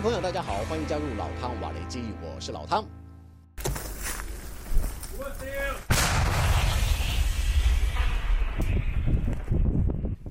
朋友，大家好，欢迎加入老汤瓦雷基，我是老汤。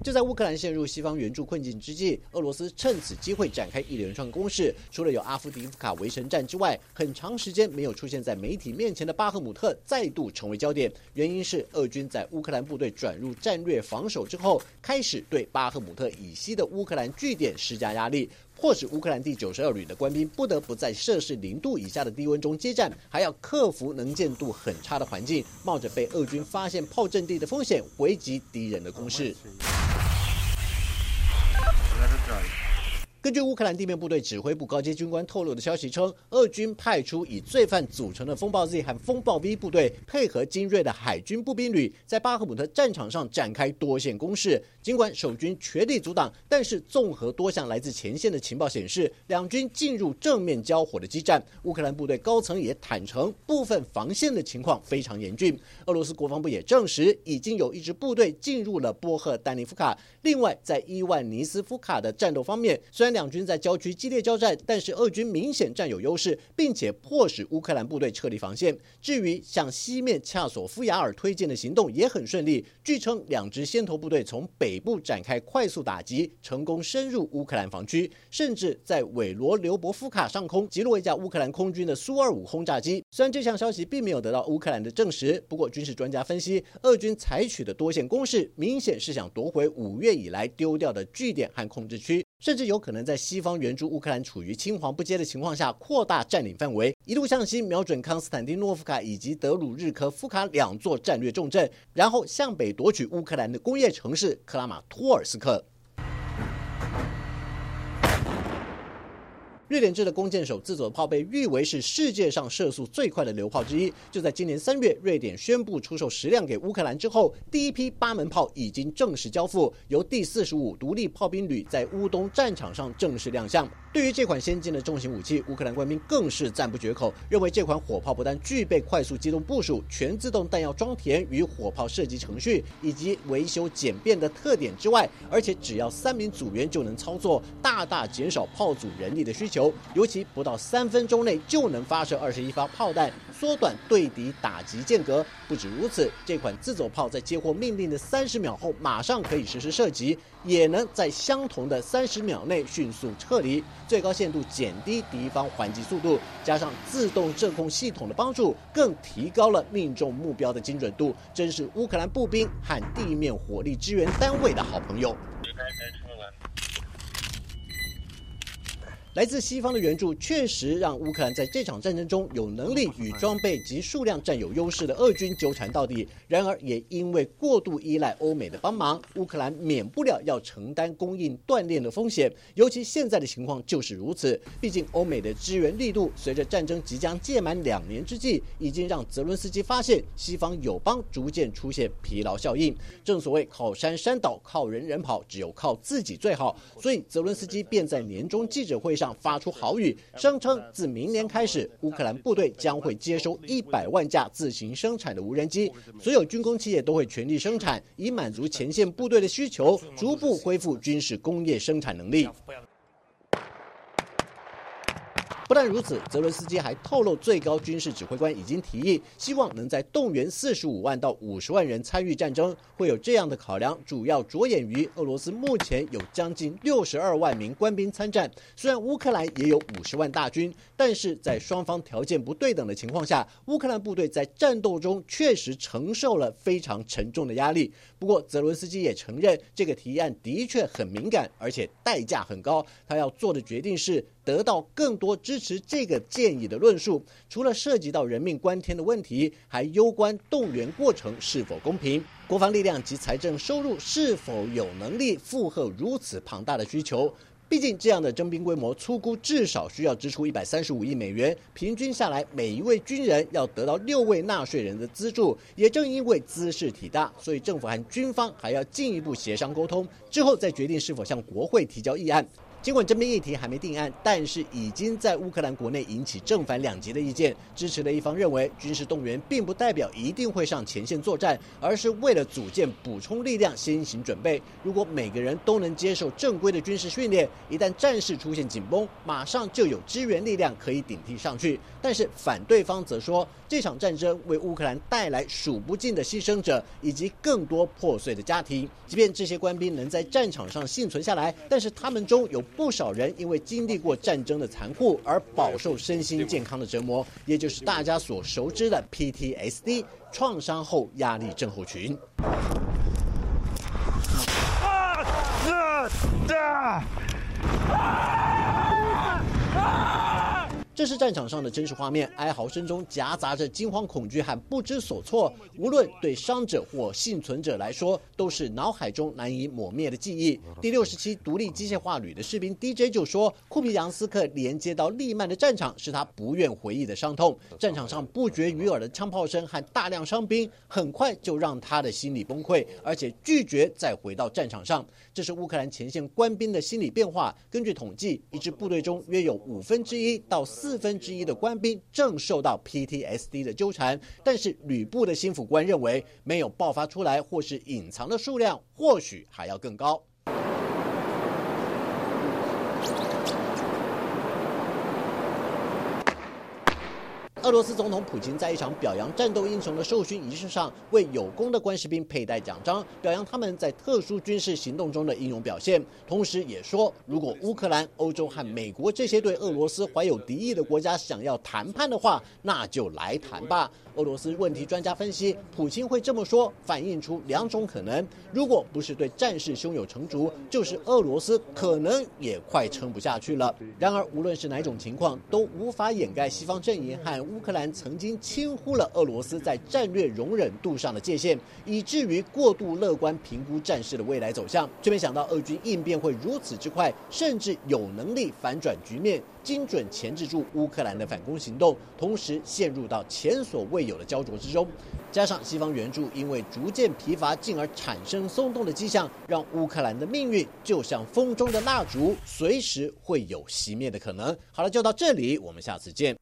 就在乌克兰陷入西方援助困境之际，俄罗斯趁此机会展开一连串攻势。除了有阿夫迪夫卡围城战之外，很长时间没有出现在媒体面前的巴赫姆特再度成为焦点。原因是俄军在乌克兰部队转入战略防守之后，开始对巴赫姆特以西的乌克兰据点施加压力。迫使乌克兰第九十二旅的官兵不得不在摄氏零度以下的低温中接战，还要克服能见度很差的环境，冒着被俄军发现炮阵地的风险，回击敌人的攻势。根据乌克兰地面部队指挥部高阶军官透露的消息称，俄军派出以罪犯组成的风暴 Z 和风暴 V 部队，配合精锐的海军步兵旅，在巴赫姆特战场上展开多线攻势。尽管守军全力阻挡，但是综合多项来自前线的情报显示，两军进入正面交火的激战。乌克兰部队高层也坦诚，部分防线的情况非常严峻。俄罗斯国防部也证实，已经有一支部队进入了波赫丹尼夫卡。另外，在伊万尼斯夫卡的战斗方面，虽然两军在郊区激烈交战，但是俄军明显占有优势，并且迫使乌克兰部队撤离防线。至于向西面恰索夫亚尔推进的行动也很顺利。据称，两支先头部队从北部展开快速打击，成功深入乌克兰防区，甚至在韦罗留博夫卡上空击落一架乌克兰空军的苏二五轰炸机。虽然这项消息并没有得到乌克兰的证实，不过军事专家分析，俄军采取的多线攻势，明显是想夺回五月以来丢掉的据点和控制区。甚至有可能在西方援助乌克兰处于青黄不接的情况下，扩大占领范围，一路向西瞄准康斯坦丁诺夫卡以及德鲁日科夫卡两座战略重镇，然后向北夺取乌克兰的工业城市克拉马托尔斯克。瑞典制的弓箭手自走炮被誉为是世界上射速最快的榴炮之一。就在今年三月，瑞典宣布出售十辆给乌克兰之后，第一批八门炮已经正式交付，由第四十五独立炮兵旅在乌东战场上正式亮相。对于这款先进的重型武器，乌克兰官兵更是赞不绝口，认为这款火炮不但具备快速机动部署、全自动弹药装填与火炮射击程序以及维修简便的特点之外，而且只要三名组员就能操作，大大减少炮组人力的需求。尤其不到三分钟内就能发射二十一发炮弹，缩短对敌打击间隔。不止如此，这款自走炮在接获命令的三十秒后马上可以实施射击，也能在相同的三十秒内迅速撤离。最高限度减低敌方还击速度，加上自动射控系统的帮助，更提高了命中目标的精准度，真是乌克兰步兵和地面火力支援单位的好朋友。来自西方的援助确实让乌克兰在这场战争中有能力与装备及数量占有优势的俄军纠缠到底。然而，也因为过度依赖欧美的帮忙，乌克兰免不了要承担供应断裂的风险。尤其现在的情况就是如此。毕竟，欧美的支援力度随着战争即将届满两年之际，已经让泽伦斯基发现西方友邦逐渐出现疲劳效应。正所谓靠山山倒，靠人人跑，只有靠自己最好。所以，泽伦斯基便在年终记者会上。发出豪语，声称自明年开始，乌克兰部队将会接收一百万架自行生产的无人机，所有军工企业都会全力生产，以满足前线部队的需求，逐步恢复军事工业生产能力。不但如此，泽伦斯基还透露，最高军事指挥官已经提议，希望能在动员四十五万到五十万人参与战争。会有这样的考量，主要着眼于俄罗斯目前有将近六十二万名官兵参战。虽然乌克兰也有五十万大军，但是在双方条件不对等的情况下，乌克兰部队在战斗中确实承受了非常沉重的压力。不过，泽伦斯基也承认，这个提案的确很敏感，而且代价很高。他要做的决定是。得到更多支持这个建议的论述，除了涉及到人命关天的问题，还攸关动员过程是否公平，国防力量及财政收入是否有能力负荷如此庞大的需求。毕竟，这样的征兵规模，粗估至少需要支出一百三十五亿美元，平均下来，每一位军人要得到六位纳税人的资助。也正因为资势体大，所以政府和军方还要进一步协商沟通，之后再决定是否向国会提交议案。尽管征兵议题还没定案，但是已经在乌克兰国内引起正反两极的意见。支持的一方认为，军事动员并不代表一定会上前线作战，而是为了组建补充力量先行准备。如果每个人都能接受正规的军事训练，一旦战事出现紧绷，马上就有支援力量可以顶替上去。但是反对方则说，这场战争为乌克兰带来数不尽的牺牲者以及更多破碎的家庭。即便这些官兵能在战场上幸存下来，但是他们中有不少人因为经历过战争的残酷而饱受身心健康的折磨，也就是大家所熟知的 PTSD 创伤后压力症候群。这是战场上的真实画面，哀嚎声中夹杂着惊慌、恐惧和不知所措。无论对伤者或幸存者来说，都是脑海中难以抹灭的记忆。第六十七独立机械化旅的士兵 DJ 就说：“库皮扬斯克连接到利曼的战场是他不愿回忆的伤痛。战场上不绝于耳的枪炮声和大量伤兵，很快就让他的心理崩溃，而且拒绝再回到战场上。这是乌克兰前线官兵的心理变化。根据统计，一支部队中约有五分之一到四。”四分之一的官兵正受到 PTSD 的纠缠，但是吕布的心腹官认为，没有爆发出来或是隐藏的数量，或许还要更高。俄罗斯总统普京在一场表扬战斗英雄的授勋仪式上，为有功的官士兵佩戴奖章，表扬他们在特殊军事行动中的英勇表现。同时，也说，如果乌克兰、欧洲和美国这些对俄罗斯怀有敌意的国家想要谈判的话，那就来谈吧。俄罗斯问题专家分析，普京会这么说，反映出两种可能：如果不是对战事胸有成竹，就是俄罗斯可能也快撑不下去了。然而，无论是哪种情况，都无法掩盖西方阵营和。乌克兰曾经轻忽了俄罗斯在战略容忍度上的界限，以至于过度乐观评估战事的未来走向，却没想到俄军应变会如此之快，甚至有能力反转局面，精准钳制住乌克兰的反攻行动，同时陷入到前所未有的焦灼之中。加上西方援助因为逐渐疲乏，进而产生松动的迹象，让乌克兰的命运就像风中的蜡烛，随时会有熄灭的可能。好了，就到这里，我们下次见。